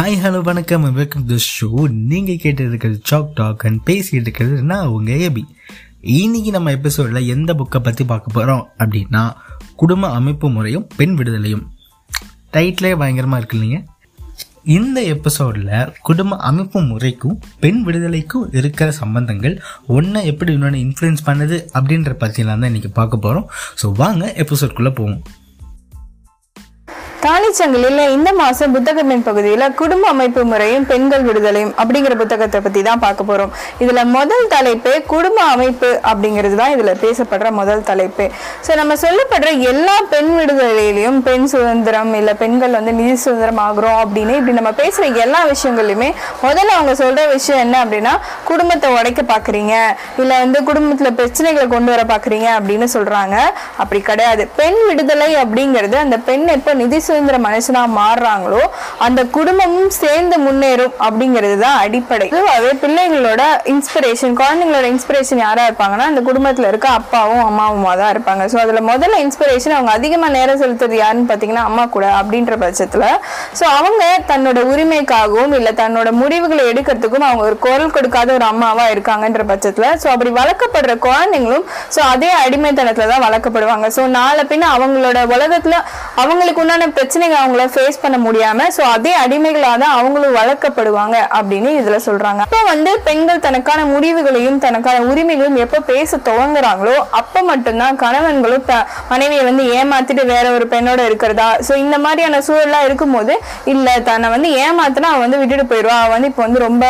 Hi hello வணக்கம் welcome to show நீங்கள் கேட்டு இருக்கிறது சாக் டாக் அண்ட் பேசிகிட்டு இருக்கிறது நான் உங்கள் ஏபி இன்னைக்கு நம்ம எபிசோடில் எந்த புக்கை பற்றி பார்க்க போகிறோம் அப்படின்னா குடும்ப அமைப்பு முறையும் பெண் விடுதலையும். டைட்டிலே பயங்கரமாக இருக்கு இல்லைங்க? இந்த எபிசோடில் குடும்ப அமைப்பு முறைக்கும் பெண் விடுதலைக்கும் இருக்கிற சம்பந்தங்கள் ஒன்றை எப்படி இன்னொன்று இன்ஃப்ளூயன்ஸ் பண்ணுது அப்படின்ற பற்றிலாம் தான் இன்றைக்கி பார்க்க போகிறோம் ஸோ வாங்க எபிசோட்குள்ளே போவோம். தாலிச்சங்கிலில் இந்த மாதம் புத்தகமின் பகுதியில குடும்ப அமைப்பு முறையும் பெண்கள் விடுதலையும் அப்படிங்கிற புத்தகத்தை பற்றி தான் பார்க்க போகிறோம் இதில் முதல் தலைப்பு குடும்ப அமைப்பு அப்படிங்கிறது தான் இதுல பேசப்படுற முதல் தலைப்பு. ஸோ நம்ம சொல்லப்படுற எல்லா பெண் விடுதலையிலையும் பெண் சுதந்திரம் இல்லை பெண்கள் வந்து நிதி சுதந்திரம் ஆகுறோம் அப்படின்னு இப்படி நம்ம பேசுற எல்லா விஷயங்கள்லையுமே முதல்ல அவங்க சொல்ற விஷயம் என்ன அப்படின்னா குடும்பத்தை உடைக்க பாக்குறீங்க இல்லை வந்து குடும்பத்துல பிரச்சனைகளை கொண்டு வர பார்க்குறீங்க அப்படின்னு சொல்றாங்க. அப்படி கிடையாது. பெண் விடுதலை அப்படிங்கிறது அந்த பெண் எப்போ நிதி சுதந்திர மனுஷனா மாறுறாங்களோ அந்த குடும்பமும் சேர்ந்து முன்னேறும் அப்படிங்கிறது தான் அடிப்படை அதே பிள்ளைங்களோட இன்ஸ்பிரேஷன் குழந்தைங்களோட இன்ஸ்பிரேஷன் யாரா இருப்பாங்கன்னா அந்த குடும்பத்துல இருக்க அப்பாவும் அம்மாவுமா தான் இருப்பாங்க. ஸோ அதுல முதல்ல இன்ஸ்பிரேஷன் அவங்க அதிகமா நேரம் செலுத்துறது யாருன்னு பாத்தீங்கன்னா அம்மா கூட அப்படின்ற பட்சத்துல. ஸோ அவங்க தன்னோட உரிமைக்காகவும் இல்ல தன்னோட முடிவுகளை எடுக்கிறதுக்கும் அவங்க ஒரு குரல் கொடுக்காத ஒரு அம்மாவா இருக்காங்கன்ற பட்சத்துல ஸோ அப்படி வளர்க்கப்படுற குழந்தைங்களும் ஸோ அதே அடிமைத்தனத்துல தான் வளர்க்கப்படுவாங்க. ஸோ நாளை பின்ன அவங்களோட உலகத்துல அவங்களுக்கு உண்டான பிரச்சனைகள் அவங்கள ஃபேஸ் பண்ண முடியாம ஸோ அதே அடிமைகளாக தான் அவங்களும் வளர்க்கப்படுவாங்க அப்படின்னு இதுல சொல்றாங்க. அப்போ வந்து பெண்கள் தனக்கான முடிவுகளையும் தனக்கான உரிமைகளையும் எப்போ பேச துவங்குறாங்களோ அப்போ மட்டும்தான் கணவன்களும் த- மனைவியை வந்து ஏமாத்திட்டு வேற ஒரு பெண்ணோட இருக்கிறதா? ஸோ இந்த மாதிரியான சூழல்லாம் இருக்கும்போது இல்ல தன்னை வந்து ஏமாத்தினா அவன் வந்து விட்டுட்டு போயிடுவா. அவன் வந்து இப்போ வந்து ரொம்ப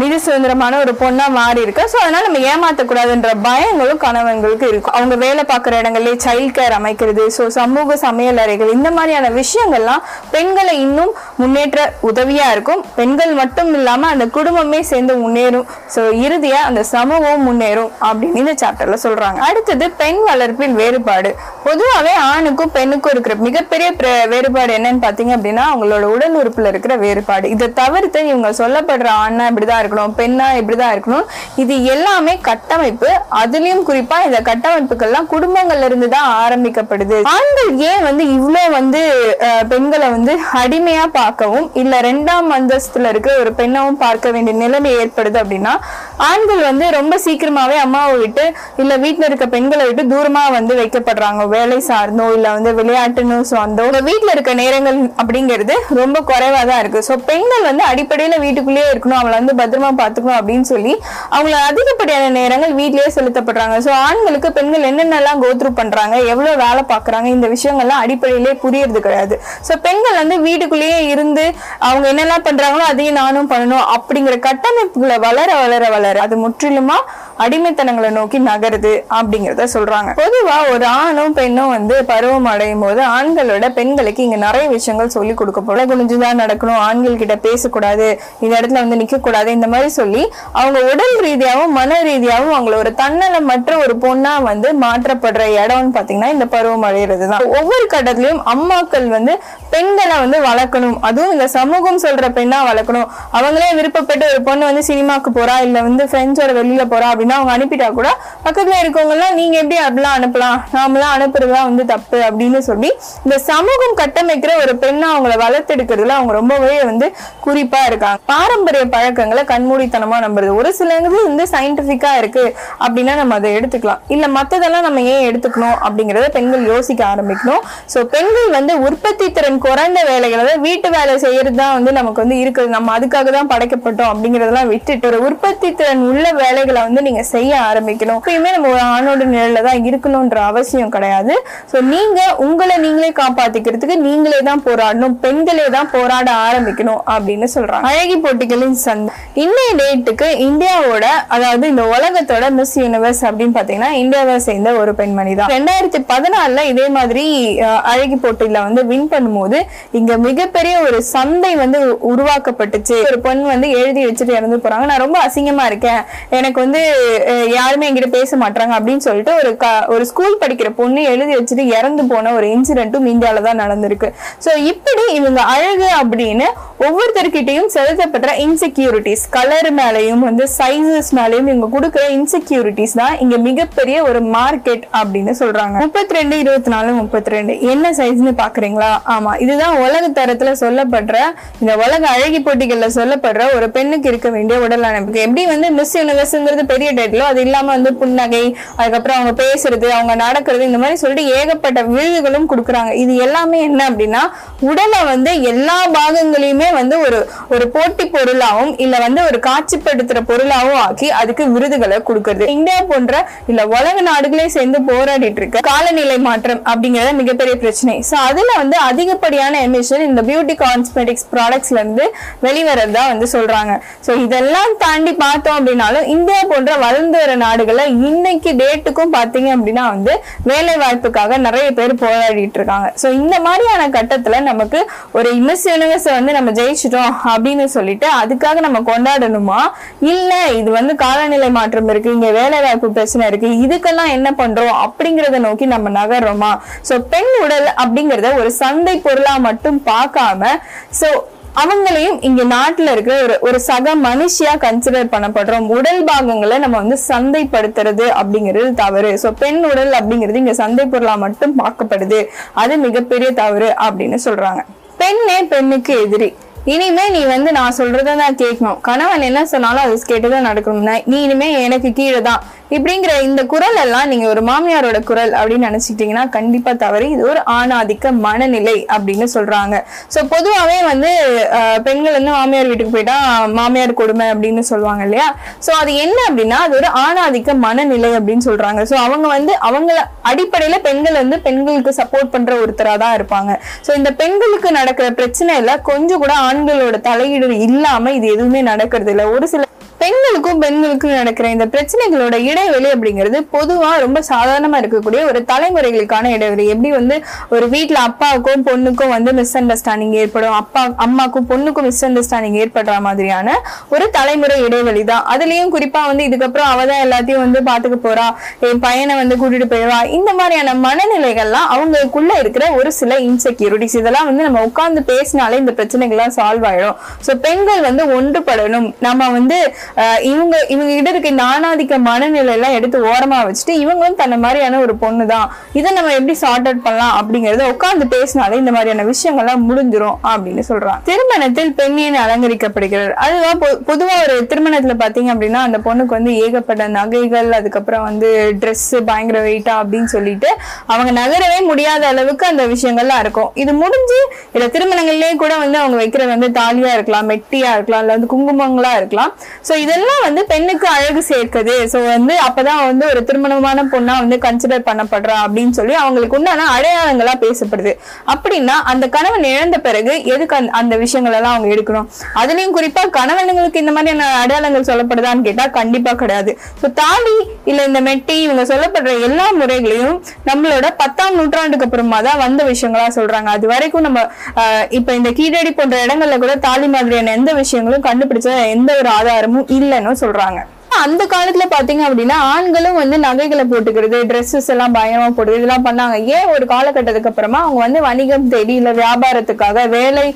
நிதி சுதந்திரமான ஒரு பொண்ணா மாறி இருக்கா? ஸோ அதனால நம்ம ஏமாத்தக்கூடாதுன்ற பயங்களும் கணவன்களுக்கு இருக்கும். அவங்க வேலை பார்க்குற இடங்கள்லயே சைல்ட் கேர் அமைக்கிறது ஸோ சமூக சமையல் அறைகள் இந்த மாதிரியான விஷயங்கள்லாம் பெண்களை இன்னும் முன்னேற்ற உதவியா இருக்கும். பெண்கள் மட்டும் இல்லாம அந்த குடும்பமே சேர்ந்து முன்னேறும். ஸோ இறுதியா அந்த சமூகம் முன்னேறும் அப்படின்னு இந்த சாப்டர்ல சொல்றாங்க. அடுத்தது பெண் வளர்ப்பில் வேறுபாடு. பொதுவாகவே ஆணுக்கும் பெண்ணுக்கும் இருக்கிற மிகப்பெரிய வேறுபாடு என்னன்னு பார்த்தீங்க அப்படின்னா அவங்களோட உடல் உறுப்புல இருக்கிற வேறுபாடு. இதை தவிர்த்து இவங்க சொல்லப்படுற ஆணா இப்படிதான் இருக்கணும் பெண்ணா இப்படிதான் இருக்கணும் இது எல்லாமே கட்டமைப்பு. அதுலயும் குறிப்பா இந்த கட்டமைப்புகள்லாம் குடும்பங்கள்ல இருந்து தான் ஆரம்பிக்கப்படுது. ஆண்கள் ஏன் வந்து இவ்வளோ வந்து பெண்களை வந்து அடிமையா பார்க்கவும் இல்ல ரெண்டாம் அந்தஸ்துல இருக்க ஒரு பெண்ணாவும் பார்க்க வேண்டிய நிலைமை ஏற்படுது அப்படின்னா ஆண்கள் வந்து ரொம்ப சீக்கிரமாவே அம்மாவை விட்டு இல்ல வீட்டுல இருக்க பெண்களை விட்டு தூரமா வந்து வைக்கப்படுறாங்க. வேலை சார்ந்தோ இல்ல வந்து விளையாட்டுன்னு சார்ந்தோ இல்ல வீட்டுல இருக்க நேரங்கள் அப்படிங்கிறது ரொம்ப குறைவா தான் இருக்கு. சோ பெண்கள் வந்து அடிப்படையில வீட்டுக்குள்ளேயே இருக்கணும் அவளை வந்து பத்திரமா பாத்துக்கணும் அப்படின்னு சொல்லி அவங்கள அதிகப்படியான நேரங்கள் வீட்லயே செலுத்தப்படுறாங்க. சோ ஆண்களுக்கு பெண்கள் என்னென்னலாம் கோத்ரூ பண்றாங்க எவ்வளவு வேலை பாக்குறாங்க இந்த விஷயங்கள்லாம் அடிப்படையிலே புரியறதுக்கு கிடையாது. ஸோ பெண்கள் வந்து வீட்டுக்குள்ளேயே இருந்து அவங்க என்னெல்லாம் பண்றாங்களோ அதையும் நானும் பண்ணணும் அப்படிங்கிற கட்டமைப்புகளை வளர வளர வளர அது முற்றிலுமா அடிமைத்தனங்களை நோக்கி நகருது அப்படிங்கிறத சொல்றாங்க. பொதுவா ஒரு ஆணும் பெண்ணும் வந்து பருவம் அடையும் போது ஆண்களோட பெண்களுக்கு இங்க நிறைய விஷயங்கள் சொல்லி கொடுக்கப்படும் குனிஞ்சுதான் நடக்கணும் ஆண்கள் கிட்ட பேசக்கூடாது இந்த இடத்துல வந்து நிக்க கூடாது இந்த மாதிரி சொல்லி அவங்க உடல் ரீதியாகவும் மன ரீதியாகவும் அவங்கள ஒரு தன்னலமற்ற ஒரு பொண்ணா வந்து மாற்றப்படுற இடம்னு பாத்தீங்கன்னா இந்த பருவம் அடைகிறது தான் ஒவ்வொரு கட்டத்திலயும் அம்மாக்கள் வந்து பெண்களை வந்து வளர்க்கணும். அதுவும் இந்த சமூகம் சொல்ற பெண்ணா வளர்க்கணும். அவங்களே விருப்பப்பட்டு ஒரு பொண்ணு வந்து சினிமாக்கு போறா இல்ல வந்து ஃப்ரெண்ட்ஸோட வெளியில போறா அப்படின்னு அவங்க அனுப்பிட்டா கூட பக்கத்துல இருக்கவங்கலாம் நீங்க எப்படி அப்படிலாம் அனுப்பலாம்? நாமெல்லாம் அனுப்புறதுலாம் வந்து தப்பு அப்படின்னு சொல்லி இந்த சமூகம் கட்டமைக்கிற ஒரு பெண்ணை அவங்கள வளர்த்தெடுக்கிறதுல அவங்க ரொம்பவே வந்து குறிப்பா இருக்காங்க. பாரம்பரிய பழக்கங்களை கண்மூடித்தனமா நம்புறது. ஒரு சில இது வந்து சயின்டிபிக்கா இருக்கு அப்படின்னா நம்ம அதை எடுத்துக்கலாம். இல்ல மத்ததெல்லாம் நம்ம ஏன் எடுத்துக்கணும் அப்படிங்கறத பெண்கள் யோசிக்க ஆரம்பிக்கணும். சோ பெண்கள் வந்து உற்பத்தி திறன் குறைந்த வேலைகளை வீட்டு வேலை செய்யறது தான் வந்து நமக்கு வந்து இருக்குது. நம்ம அதுக்காக தான் படைக்கப்பட்டோம் அப்படிங்கறதெல்லாம் விட்டுட்டு ஒரு உற்பத்தி திறன் உள்ள வேலைகளை வந்து நீங்க செய்ய ஆரம்பிக்கணும். எப்பயுமே நம்ம ஒரு ஆணோட நிழல்ல தான் இருக்கணும்ன்ற அவசியம் கிடையாது. ஸோ நீங்க உங்களை நீங்களே காப்பாத்திக்கிறதுக்கு நீங்களே தான் போராடணும். பெண்களே தான் போராட ஆரம்பிக்கணும் அப்படின்னு சொல்றாங்க. அழகி போட்டிகளின் சந்தை. இன்னைய டேட்டுக்கு இந்தியாவோட அதாவது இந்த உலகத்தோட மிஸ் யூனிவர்ஸ் அப்படின்னு பாத்தீங்கன்னா இந்தியாவை சேர்ந்த ஒரு பெண்மணி தான். ரெண்டாயிரத்தி பதினாலுல இதே மாதிரி அழகி போட்டியில வந்து வின் பண்ணும்போது இங்க மிகப்பெரிய ஒரு சந்தை வந்து உருவாக்கப்பட்டுச்சு. ஒரு பொண்ணு வந்து எழுதி வச்சுட்டு இறந்து போறாங்க. நான் ரொம்ப அசிங்கமா இருக்கேன். எனக்கு வந்து யாருமே என்கிட்ட பேச மாட்டாங்க அப்படின்னு சொல்லிட்டு ஒரு க- ஒரு ஸ்கூல் படிக்கிற பொண்ணு எழுதி வச்சுட்டு இறந்து போன ஒரு இன்சிடென்ட்டும் இந்தியால தான் நடந்திருக்கு. சோ இப்படி இவங்க அழகு அப்படின்னு ஒவ்வொருத்தர்கிட்டயும் செலுத்தப்படுற இன்செக்யூரிட்டிஸ் கலர் மேலயும் வந்து சைசஸ் மேலேயும் இவங்க கொடுக்குற இன்செக்யூரிட்டிஸ் தான் இங்க மிகப்பெரிய ஒரு மார்க்கெட் அப்படின்னு சொல்றாங்க. முப்பத்தி ரெண்டு இருபத்தி நாலு முப்பத்தி ரெண்டு என்ன சைஸ்னு பாக்குறீங்களா? ஆமா இதுதான் உலக தரத்துல சொல்லப்படுற இந்த உலக அழகி போட்டிகள்ல சொல்லப்படுற ஒரு பெண்ணுக்கு இருக்க வேண்டிய உடல் அமைப்பு எப்படி வந்து மிஸ் யூனிவர்ஸ்ங்கிறது பெரிய டைட்டிலோ அது இல்லாம வந்து புன்னகை அதுக்கப்புறம் அவங்க பேசுறது அவங்க நடக்கிறது இந்த மாதிரி சொல்லிட்டு ஏகப்பட்ட விருதுகளும் கொடுக்குறாங்க. இது எல்லாமே என்ன அப்படின்னா உடலை வந்து எல்லா பாகங்களையுமே வந்து ஒரு ஒரு போட்டி பொருளாகவும் இல்ல வந்து ஒரு காட்சிப்படுத்துற பொருளாகவும் ஆக்கி அதுக்கு விருதுகளை கொடுக்கறது. இந்தியா போன்ற இல்ல உலக நாடுகளே சேர்ந்து போராடிட்டு இருக்க காலநிலை மாற்றம் அப்படிங்கறது மிகப்பெரிய பிரச்சனை. சோ அதுல வந்து அதிகப்படியான எமிஷன் இந்த பியூட்டி காஸ்மெட்டிக்ஸ் ப்ராடக்ட்ஸ்ல இருந்து வெளிவரதா வந்து சொல்றாங்க. சோ இதெல்லாம் தாண்டி பார்த்தோம் அப்படின்னாலும் இந்தியா போன்ற வளர்ந்து வர நாடுகள்ல இன்னைக்கு டேட்டுக்கும் பாத்தீங்க அப்படின்னா வந்து வேலை வாய்ப்புக்காக நிறைய பேர் போராடிட்டு இருக்காங்க. சோ இந்த மாதிரியான கட்டத்துல நமக்கு ஒரு மிஸ் யூனிவர்ஸ் வந்து நம்ம ஜெயிச்சிட்டோம் அப்படின்னு சொல்லிட்டு அதுக்காக நம்ம கொண்டாடணுமா? இல்ல இது வந்து காலநிலை மாற்றம் இருக்கு இங்க வேலை வாய்ப்பு பிரச்சனை இருக்கு இதுக்கெல்லாம் என்ன பண்றோம் அப்படிங்கறத நோக்கி நம்ம நகர்றோமா? சோ பெண் உடல் அப்படிங்கறத ஒரு சந்தை பொருளா மட்டும் பார்க்காம சோ அவங்களையும் இங்க நாட்டுல இருக்கிற ஒரு ஒரு சக மனுஷியா கன்சிடர் பண்ணப்படுறோம் உடல் பாகங்களை நம்ம வந்து சந்தைப்படுத்துறது அப்படிங்கிறது தவறு. சோ பெண் உடல் அப்படிங்கிறது இங்க சந்தை பொருளா மட்டும் பார்க்கப்படுது. அது மிகப்பெரிய தவறு அப்படின்னு சொல்றாங்க. பெண்ணே பெண்ணுக்கு எதிரி. இனிமே நீ வந்து நான் சொல்றதை தான் கேட்கணும். கணவன் என்ன சொன்னாலும் அது கேட்டுதான் நடக்கணும் நீ இனிமே எனக்கு கீழே தான். இப்படிங்கிற இந்த குரல் எல்லாம் நீங்க ஒரு மாமியாரோட குரல் அப்படின்னு நினைச்சிட்டீங்கன்னா கண்டிப்பா தவறு. இது ஒரு ஆணாதிக்க மனநிலை அப்படின்னு சொல்றாங்க. ஸோ பொதுவாவே வந்து பெண்கள் வந்து மாமியார் வீட்டுக்கு போயிட்டா மாமியார் கொடுமை அப்படின்னு சொல்லுவாங்க இல்லையா? சோ அது என்ன அப்படின்னா அது ஒரு ஆணாதிக்க மனநிலை அப்படின்னு சொல்றாங்க. சோ அவங்க வந்து அவங்கள அடிப்படையில பெண்கள் வந்து பெண்களுக்கு சப்போர்ட் பண்ற ஒருத்தரா தான் இருப்பாங்க. சோ இந்த பெண்களுக்கு நடக்கிற பிரச்சனையில கொஞ்சம் கூட ஆண்களோட தலையீடு இல்லாம இது எதுவுமே நடக்கிறது இல்ல ஒரு சில பெண்களுக்கும் பெண்களுக்கும் நடக்கிற இந்த பிரச்சனைகளோட இடைவெளி அப்படிங்கிறது பொதுவா ரொம்ப சாதாரணமா இருக்கக்கூடிய ஒரு தலைமுறைகளுக்கான இடைவெளி. எப்படி வந்து ஒரு வீட்டுல அப்பாவுக்கும் பொண்ணுக்கும் வந்து மிஸ் அண்டர்ஸ்டாண்டிங் ஏற்படும் அப்பா அம்மாக்கும் பொண்ணுக்கும் மிஸ் அண்டர்ஸ்டாண்டிங் ஏற்படுற மாதிரியான ஒரு தலைமுறை இடைவெளி தான். அதுலயும் குறிப்பா வந்து இதுக்கப்புறம் அவ தான் எல்லாத்தையும் வந்து பாத்துக்க போறா என் பையனை வந்து கூட்டிட்டு போயிடுவா. இந்த மாதிரியான மனநிலைகள்லாம் அவங்களுக்குள்ள இருக்கிற ஒரு சில இன்செக்யூரிட்டிஸ் இதெல்லாம் வந்து நம்ம உட்கார்ந்து பேசினாலே இந்த பிரச்சனைகள்லாம் சால்வ் ஆயிடும். ஸோ பெண்கள் வந்து ஒன்றுபடணும். நம்ம வந்து இவங்க இவங்க கிட்ட இருக்க இந்த ஆணாதிக்க மனநிலை எல்லாம் எடுத்து ஓரமா வச்சுட்டு இவங்களும் தன்னை மாதிரியான ஒரு பொண்ணு தான் இதை நம்ம எப்படி சார்ட் அவுட் பண்ணலாம் அப்படிங்கறத உட்காந்து பேசினாலே இந்த மாதிரியான விஷயங்கள்லாம் முடிஞ்சிரும் அப்படின்னு சொல்றான் திருமணத்தில் பெண் அலங்கரிக்கப்படுகிறார். அதுதான் பொ- பொதுவா ஒரு திருமணத்துல பாத்தீங்க அப்படின்னா அந்த பொண்ணுக்கு வந்து ஏகப்பட்ட நகைகள் அதுக்கப்புறம் வந்து ட்ரெஸ் பயங்கர வெயிட்டா அப்படின்னு சொல்லிட்டு அவங்க நகரவே முடியாத அளவுக்கு அந்த விஷயங்கள்லாம் இருக்கும். இது முடிஞ்சு இல்ல திருமணங்கள்லயே கூட வந்து அவங்க வைக்கிறது வந்து தாலியா இருக்கலாம் மெட்டியா இருக்கலாம் இல்ல வந்து குங்குமங்களா இருக்கலாம். சோ இதெல்லாம் வந்து பெண்ணுக்கு அழகு சேர்க்குது. சோ வந்து அப்பதான் வந்து ஒரு திருமணமான பொண்ணா வந்து கன்சிடர் பண்ணப்படுறா அப்படின்னு சொல்லி அவங்களுக்கு உண்டான அடையாளங்களா பேசப்படுது. அப்படின்னா அந்த கணவன் இழந்த பிறகு எதுக்கு அந்த- அந்த விஷயங்கள் எல்லாம் அவங்க எடுக்கணும்? அதுலயும் குறிப்பா கணவனுங்களுக்கு இந்த மாதிரியான அடையாளங்கள் சொல்லப்படுதான்னு கேட்டா கண்டிப்பா கிடையாது. சோ தாலி இல்ல இந்த மெட்டி இவங்க சொல்லப்படுற எல்லா முறைகளையும் நம்மளோட பத்தாம் நூற்றாண்டுக்கு அப்புறமா தான் வந்த விஷயங்களா சொல்றாங்க. அது வரைக்கும் நம்ம இப்ப இந்த கீழடி போன்ற இடங்கள்ல கூட தாலி மாதிரியான எந்த விஷயங்களும் கண்டுபிடிச்ச எந்த ஒரு ஆதாரமும் இல்லைன்னு சொல்றாங்க. அந்த காலத்துல பாத்தீங்க அப்படின்னா ஆண்களும் வந்து நகைகளை போட்டுக்கிறது ட்ரெஸ்ஸஸ் எல்லாம் பயமா போடுறது இதெல்லாம் பண்ணாங்க. ஏன் ஒரு காலகட்டத்துக்கு அப்புறமா அவங்க வந்து வணிகம் தேடி இல்ல வியாபாரத்துக்காக வேலை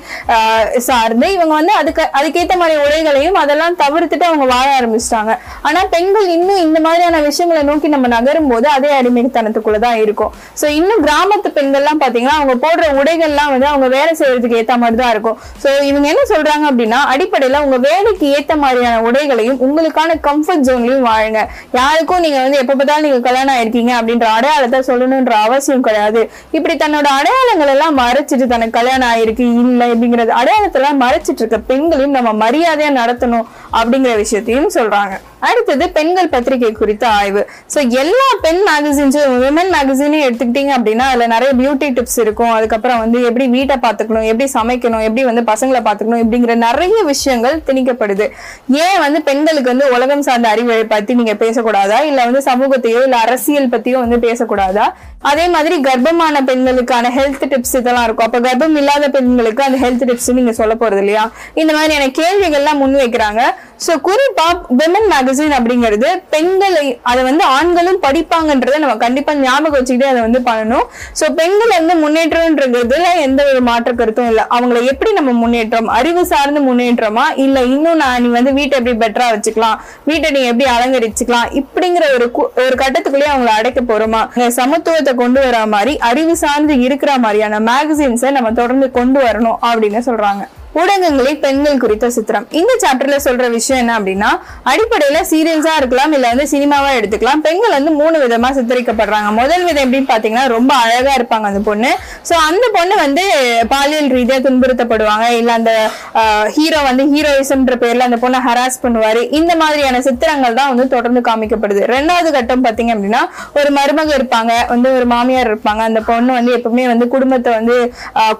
சார்ந்து இவங்க வந்து அதுக்கு அதுக்கேற்ற மாதிரி உடைகளையும் அதெல்லாம் தவிர்த்துட்டு அவங்க வாழ ஆரம்பிச்சிட்டாங்க. ஆனா பெண்கள் இன்னும் இந்த மாதிரியான விஷயங்களை நோக்கி நம்ம நகரும் போது அதே அடிமைத்தனத்துக்குள்ளதான் இருக்கும். சோ இன்னும் கிராமத்து பெண்கள்லாம் பாத்தீங்கன்னா அவங்க போடுற உடைகள்லாம் வந்து அவங்க வேலை செய்யறதுக்கு ஏத்த மாதிரி தான் இருக்கும். சோ இவங்க என்ன சொல்றாங்க அப்படின்னா அடிப்படையில உங்க வேலைக்கு ஏத்த மாதிரியான உடைகளையும் உங்களுக்கான கம்ஃபர்ட் ஜோன்லயும் வாழுங்க. யாருக்கும் நீங்க வந்து எப்ப பார்த்தாலும் நீங்க கல்யாணம் ஆயிருக்கீங்க அப்படின்ற அடையாளத்தை சொல்லணும்ன்ற அவசியம் கிடையாது. இப்படி தன்னோட அடையாளங்கள் எல்லாம் மறைச்சிட்டு தனக்கு கல்யாணம் ஆயிருக்கு இல்ல அப்படிங்கறது அடையாளத்தெல்லாம் மறைச்சிட்டு இருக்க பெண்களையும் நம்ம மரியாதையா நடத்தணும். அப்படிங்கிற விஷயத்தையும் சொல்றாங்க. அடுத்தது பெண்கள் பத்திரிகை குறித்த ஆய்வு. ஸோ எல்லா பெண் மேகசின்ஸும் விமன் மேகசினையும் எடுத்துக்கிட்டீங்க அப்படின்னா அதில் நிறைய பியூட்டி டிப்ஸ் இருக்கும். அதுக்கப்புறம் வந்து எப்படி வீட்டை பார்த்துக்கணும் எப்படி சமைக்கணும் எப்படி வந்து பசங்களை பார்த்துக்கணும் இப்படிங்கிற நிறைய விஷயங்கள் திணிக்கப்படுது. ஏன் வந்து பெண்களுக்கு வந்து உலகம் சார்ந்த அறிவை பற்றி நீங்கள் பேசக்கூடாதா? இல்லை வந்து சமூகத்தையோ இல்லை அரசியல் பற்றியோ வந்து பேசக்கூடாதா? அதே மாதிரி கர்ப்பமான பெண்களுக்கான ஹெல்த் டிப்ஸ் இதெல்லாம் இருக்கும். அப்போ கர்ப்பம் இல்லாத பெண்களுக்கு அந்த ஹெல்த் டிப்ஸ் நீங்கள் சொல்ல போகிறது இல்லையா? இந்த மாதிரியான கேள்விகள்லாம் முன் வைக்கிறாங்க. ஸோ குறிப்பா விமன் மேகசின் அப்படிங்கிறது பெண்களை அதை வந்து ஆண்களும் படிப்பாங்கன்றதை நம்ம கண்டிப்பா ஞாபகம் வச்சுக்கிட்டே அதை வந்து பண்ணணும். ஸோ பெண்கள் வந்து முன்னேற்றம்ன்றதுல எந்த ஒரு மாற்ற கருத்தும் இல்லை. அவங்களை எப்படி நம்ம முன்னேற்றம்? அறிவு சார்ந்து முன்னேற்றமா? இல்லை இன்னும் நான் நீ வந்து வீட்டை எப்படி பெட்டரா வச்சுக்கலாம்? வீட்டை நீ எப்படி அலங்கரிச்சுக்கலாம்? இப்படிங்கிற ஒரு கு- ஒரு கட்டத்துக்குள்ளேயே அவங்களை அடைக்க போறோமா? சமத்துவத்தை கொண்டு வர மாதிரி அறிவு சார்ந்து இருக்கிற மாதிரியான மேகசின்ஸை நம்ம தொடர்ந்து கொண்டு வரணும் அப்படின்னு சொல்றாங்க. ஊடகங்களில் பெண்கள் குறித்த சித்திரம். இந்த சாப்டர்ல சொல்ற விஷயம் என்ன அப்படின்னா அடிப்படையில சீரியல்ஸா இருக்கலாம் இல்ல வந்து சினிமாவா எடுத்துக்கலாம். பெண்கள் வந்து மூணு விதமா சித்தரிக்கப்படுறாங்க. முதல் விதம் எப்படின்னு பாத்தீங்கன்னா ரொம்ப அழகா இருப்பாங்க அந்த பொண்ணு. சோ அந்த பொண்ணு வந்து பாலியல் ரீதியா துன்புறுத்தப்படுவாங்க. இல்ல அந்த ஹீரோ வந்து ஹீரோயிசம்ன்ற பேர்ல அந்த பொண்ணை ஹராஸ் பண்ணுவாரு. இந்த மாதிரியான சித்திரங்கள் தான் வந்து தொடர்ந்து காமிக்கப்படுது. ரெண்டாவது கட்டம் பாத்தீங்க அப்படின்னா ஒரு மருமக இருப்பாங்க. வந்து ஒரு மாமியார் இருப்பாங்க. அந்த பொண்ணு வந்து எப்பவுமே வந்து குடும்பத்தை வந்து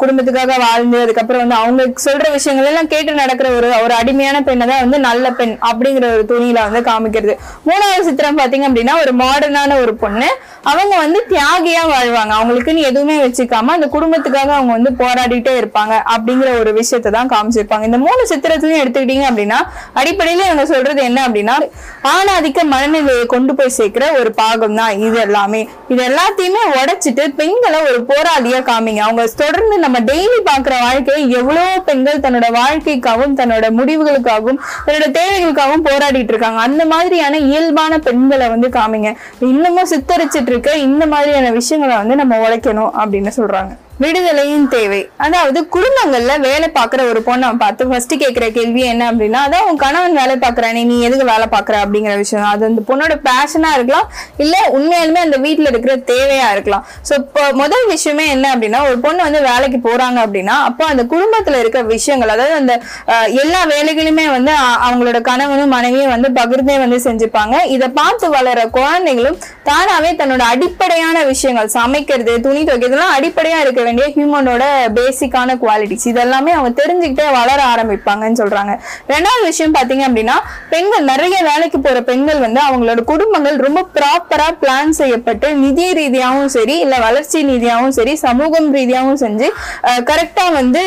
குடும்பத்துக்காக வாழ்ந்து அதுக்கப்புறம் வந்து அவங்க சொல்ற விஷயங்கள் எல்லாம் கேட்டு நடக்கிற ஒரு ஒரு அடிமையான பெண்ணை தான் வந்து நல்ல பெண் அப்படிங்கிற ஒரு துணியில வந்து காமிக்கிறது. மூணாவது சித்திரம் பாத்தீங்க அப்படின்னா ஒரு மாடர்னான ஒரு பொண்ணு. அவங்க வந்து தியாகியா வாழ்வாங்க. அவங்களுக்குன்னு எதுவுமே வச்சுக்காம அந்த குடும்பத்துக்காக அவங்க வந்து போராடிட்டே இருப்பாங்க அப்படிங்கிற ஒரு விஷயத்தை தான் காமிச்சிருப்பாங்க. இந்த மூணு சித்திரத்திலையும் எடுத்துக்கிட்டீங்க அப்படின்னா அடிப்படையில இவங்க சொல்றது என்ன அப்படின்னா ஆணாதிக்க மனநிலையை கொண்டு போய் சேர்க்கிற ஒரு பாகம் தான் இது எல்லாமே. இது எல்லாத்தையுமே உடைச்சிட்டு பெண்களை ஒரு போராளியா காமிங்க. அவங்க தொடர்ந்து நம்ம டெய்லி பாக்குற வாழ்க்கையை எவ்வளவு பெண்கள் தன்னோட வாழ்க்கைக்காகவும் தன்னோட முடிவுகளுக்காகவும் தன்னோட தேவைகளுக்காகவும் போராடிட்டு இருக்காங்க. அந்த மாதிரியான இயல்பான பெண்களை வந்து காமிங்க. இன்னமும் சித்தரிச்சிட்டு இருக்க இந்த மாதிரியான விஷயங்களை வந்து நம்ம உழைக்கணும் அப்படின்னு சொல்றாங்க. விடுதலையும் தேவை. அதாவது குடும்பங்கள்ல வேலை பார்க்குற ஒரு பொண்ணை பார்த்து ஃபர்ஸ்ட் கேட்குற கேள்வி என்ன அப்படின்னா அதான் உன் கணவன் வேலை பார்க்குறானே நீ எதுக்கு வேலை பார்க்குற அப்படிங்கிற விஷயம். அது அந்த பொண்ணோட பேஷனா இருக்கலாம் இல்ல உண்மையாலுமே அந்த வீட்டில் இருக்கிற தேவையா இருக்கலாம். ஸோ இப்போ முதல் விஷயமே என்ன அப்படின்னா ஒரு பொண்ணு வந்து வேலைக்கு போறாங்க அப்படின்னா அப்போ அந்த குடும்பத்துல இருக்கிற விஷயங்கள் அதாவது அந்த எல்லா வேலைகளுமே வந்து அவங்களோட கணவனும் மனைவியும் வந்து பகிர்ந்தே வந்து செஞ்சுப்பாங்க. இதை பார்த்து வளர குழந்தைகளும் தானாவே தன்னோட அடிப்படையான விஷயங்கள் சமைக்கிறது துணி துவைக்கிறதுலாம் அடிப்படையா இருக்க வேண்டிய ஹியூமனோட பேசிக்கான குவாலிட்டிஸ் இதெல்லாமே அவங்க தெரிஞ்சுக்கிட்டே வளர ஆரம்பிப்பாங்கன்னு சொல்றாங்க. ரெண்டாவது விஷயம் பாத்தீங்க அப்படின்னா பெண்கள் நிறைய வேலைக்கு போற பெண்கள் வந்து அவங்களோட குடும்பங்கள் ரொம்ப ப்ராப்பரா பிளான் செய்யப்பட்டு நிதி ரீதியாகவும் சரி இல்ல வளர்ச்சி ரீதியாகவும் சரி சமூகம் ரீதியாகவும் செஞ்சு கரெக்டா வந்து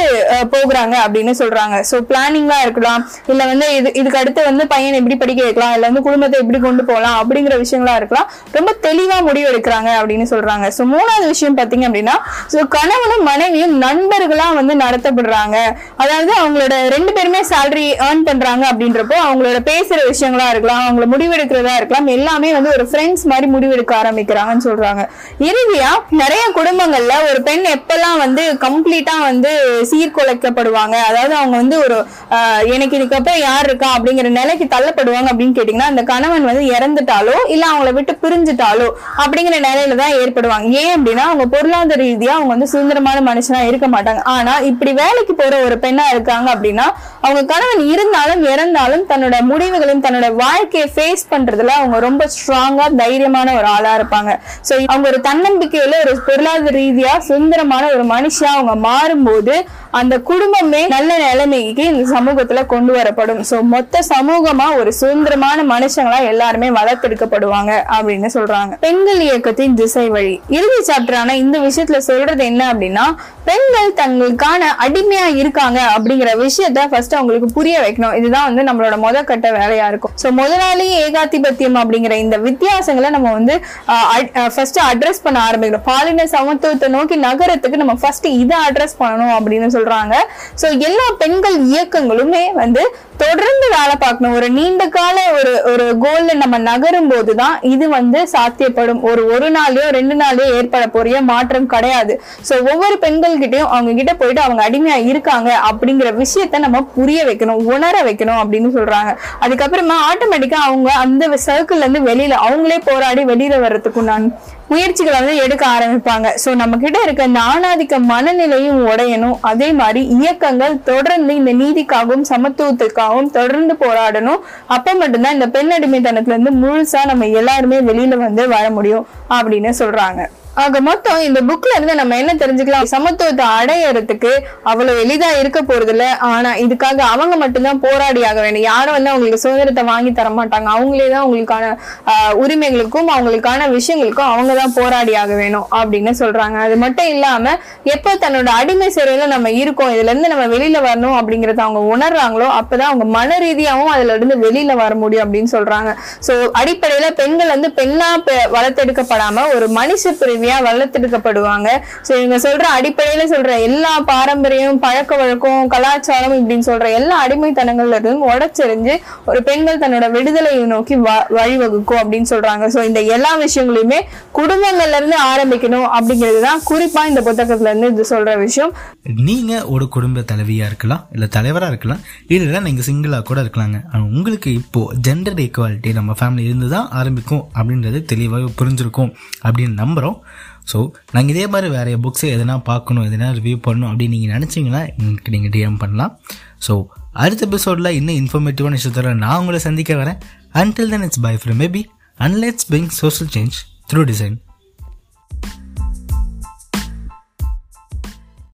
போகிறாங்க அப்படின்னு சொல்றாங்க. ஸோ பிளானிங்கா இருக்கலாம். இல்ல வந்து இது இதுக்கு அடுத்து வந்து பையன் எப்படி படிக்க வைக்கலாம். இல்ல வந்து குடும்பத்தை எப்படி கொண்டு போகலாம் அப்படிங்கிற விஷயங்களா இருக்கலாம். ரொம்ப தெளிவா முடிவு எடுக்கிறாங்க அப்படின்னு சொல்றாங்க. ஸோ மூணாவது விஷயம் பாத்தீங்க அப்படின்னா ஸோ கணவனும் மனைவியும் நண்பர்களா வந்து நடத்தப்படுறாங்க. அதாவது அவங்களோட ரெண்டு பேருமே சேலரி ஏர்ன் பண்றாங்க அப்படின்றப்போ அவங்களோட பேசுற விஷயங்களா இருக்கலாம் அவங்கள முடிவெடுக்கிறதா இருக்கலாம் எல்லாமே வந்து ஒரு ஃப்ரெண்ட்ஸ் மாதிரி முடிவெடுக்க ஆரம்பிக்கிறாங்கன்னு சொல்றாங்க. இறுதியா நிறைய குடும்பங்கள்ல ஒரு பெண் எப்பெல்லாம் வந்து கம்ப்ளீட்டா வந்து சீர்குலைக்கப்படுவாங்க அதாவது அவங்க வந்து ஒரு எனக்கு இதுக்கப்புறம் யார் இருக்கா அப்படிங்கிற நிலைக்கு தள்ளப்படுவாங்க அப்படின்னு கேட்டீங்கன்னா அந்த கணவன் வந்து இறந்துட்டாலோ இல்ல அவங்கள விட்டு பிரிஞ்சுட்டாலோ அப்படிங்கிற நிலையில தான் ஏற்படுவாங்க. ஏன் அப்படின்னா அவங்க பொருளாதார ரீதியா அவங்க வந்து சுதந்திரமான மனுஷனா இருக்க மாட்டாங்க. ஆனா இப்படி வேலைக்கு போற ஒரு பெண்ணா இருக்காங்க அப்படின்னா அவங்க கணவன் இருந்தாலும் இறந்தாலும் தன்னோட முடிவுகளையும் தன்னோட வாழ்க்கையை ஃபேஸ் பண்றதுல அவங்க ரொம்ப ஸ்ட்ராங்கா தைரியமான ஒரு ஆளா இருப்பாங்க. சோ அவங்க ஒரு தன்னம்பிக்கையில ஒரு பொருளாதார ரீதியா சுதந்திரமான ஒரு மனுஷியா அவங்க மாறும்போது அந்த குடும்பமே நல்ல நிலைமைக்கு இந்த சமூகத்துல கொண்டு வரப்படும். சோ மொத்த சமூகமா ஒரு சுதந்திரமான மனுஷங்களா எல்லாருமே வளர்த்தெடுக்கப்படுவாங்க அப்படின்னு சொல்றாங்க. பெண்கள் இயக்கத்தின் திசை வழி. இறுதி சாப்டரான இந்த விஷயத்துல சொல்றது என்ன அப்படின்னா பெண்கள் தங்களுக்கான அடிமையா இருக்காங்க அப்படிங்கிற விஷயத்த ஃபர்ஸ்ட் அவங்களுக்கு புரிய வைக்கணும். இதுதான் வந்து நம்மளோட முத கட்ட வேலையா இருக்கும். ஸோ முதலாளி ஏகாதிபத்தியம் அப்படிங்கிற இந்த வித்தியாசங்களை நம்ம வந்து ஃபர்ஸ்ட் அட்ரஸ் பண்ண ஆரம்பிக்கணும் பாலின சமத்துவத்தை நோக்கி நகரத்துக்கு நம்ம ஃபர்ஸ்ட் இதை அட்ரஸ் பண்ணணும் அப்படின்னு சொல்றாங்க. ஸோ எல்லா பெண்கள் இயக்கங்களுமே வந்து தொடர்ந்து வேலை பார்க்கணும். ஒரு நீண்ட கால ஒரு ஒரு கோல்ல நம்ம நகரும் போதுதான் இது வந்து சாத்தியப்படும். ஒரு ஒரு நாளையோ ரெண்டு நாளையோ ஏற்பட போறிய மாற்றம் கிடையாது. ஸோ ஒவ்வொரு பெண்கள் கிட்டயும் அவங்க கிட்ட போயிட்டு அவங்க அடிமையா இருக்காங்க அப்படிங்கிற விஷயத்த நம்ம புரிய வைக்கணும் உணர வைக்கணும் அப்படின்னு சொல்றாங்க. அதுக்கப்புறமா ஆட்டோமேட்டிக்கா அவங்க அந்த சர்க்கிள்ல இருந்து வெளியில அவங்களே போராடி வெளியில நான் முயற்சிகளை வந்து எடுக்க ஆரம்பிப்பாங்க. சோ நம்ம கிட்ட இருக்க இந்த ஆணாதிக்க மனநிலையும் உடையணும். அதே மாதிரி இயக்கங்கள் தொடர்ந்து இந்த நீதிக்காகவும் சமத்துவத்துக்காகவும் தொடர்ந்து போராடணும். அப்ப மட்டும்தான் இந்த பெண் அடிமைத்தனத்துல இருந்து முழுசா நம்ம எல்லாருமே வெளியில வந்து வர முடியும் அப்படின்னு சொல்றாங்க. ஆக மொத்தம் இந்த புக்ல இருந்து நம்ம என்ன தெரிஞ்சுக்கலாம்? சமத்துவத்தை அடையறதுக்கு அவ்வளவு எளிதா இருக்க போறது இல்ல ஆனா இதுக்காக அவங்க மட்டும்தான் போராடி ஆக வேண்டும். யாரும் வந்து அவங்களுக்கு சுதந்திரத்தை வாங்கி தர மாட்டாங்க. அவங்களே தான் அவங்களுக்கான உரிமைகளுக்கும் அவங்களுக்கான விஷயங்களுக்கும் அவங்க தான் போராடி ஆக வேணும் அப்படின்னு சொல்றாங்க. அது மட்டும் இல்லாம எப்ப தன்னோட அடிமை சிறையில நம்ம இருக்கோம் இதுல இருந்து நம்ம வெளியில வரணும் அப்படிங்கறத அவங்க உணர்றாங்களோ அப்பதான் அவங்க மன ரீதியாவும் அதுல இருந்து வெளியில வர முடியும் அப்படின்னு சொல்றாங்க. சோ அடிப்படையில பெண்கள் வந்து பெண்ணா பெ- வளர்த்தெடுக்கப்படாம ஒரு மனுஷ பிரிவியா வளர்த்தெடுக்கப்படுவாங்க. சோ இவங்க சொல்ற அடிப்படையில சொல்ற எல்லா பாரம்பரியம் பழக்க வழக்கம் கலாச்சாரம் இப்படின்னு சொல்ற எல்லா அடிமைத்தனங்கள்ல இருந்தும் உடச்செறிஞ்சு ஒரு பெண்கள் தன்னோட விடுதலையை நோக்கி வ- வழிவகுக்கும் அப்படின்னு சொல்றாங்க. சோ இந்த எல்லா விஷயங்களையுமே குடும்பங்கள்ல இருந்து ஆரம்பிக்கணும் அப்படிங்கிறது தான் குறிப்பா இந்த புத்தகத்துல இருந்து இது சொல்ற விஷயம். நீங்க ஒரு குடும்ப தலைவியா இருக்கலாம் இல்ல தலைவரா இருக்கலாம் இல்ல நீங்க சிங்கிளா கூட இருக்கலாங்க. உங்களுக்கு இப்போ ஜெண்டர் ஈக்குவாலிட்டி நம்ம ஃபேமிலி இருந்து தான் ஆரம்பிக்கும் அப்படின்றது தெளிவாக புரிஞ்சிருக்கும் அப்படின்னு நம்புறோம். ஸோ நாங்கள் இதே மாதிரி வேற புக்ஸை எதனா பார்க்கணும் எதனா ரிவ்யூ பண்ணணும் அப்படின்னு நீங்கள் நினச்சிங்கன்னா எங்களுக்கு நீங்கள் டிஎம் பண்ணலாம். ஸோ அடுத்த எபிசோடில் இன்னும் இன்ஃபர்மேட்டிவான விஷயத்தில் நான் உங்களை சந்திக்க வரேன். Until then it's bye from maybe and let's bring social change through design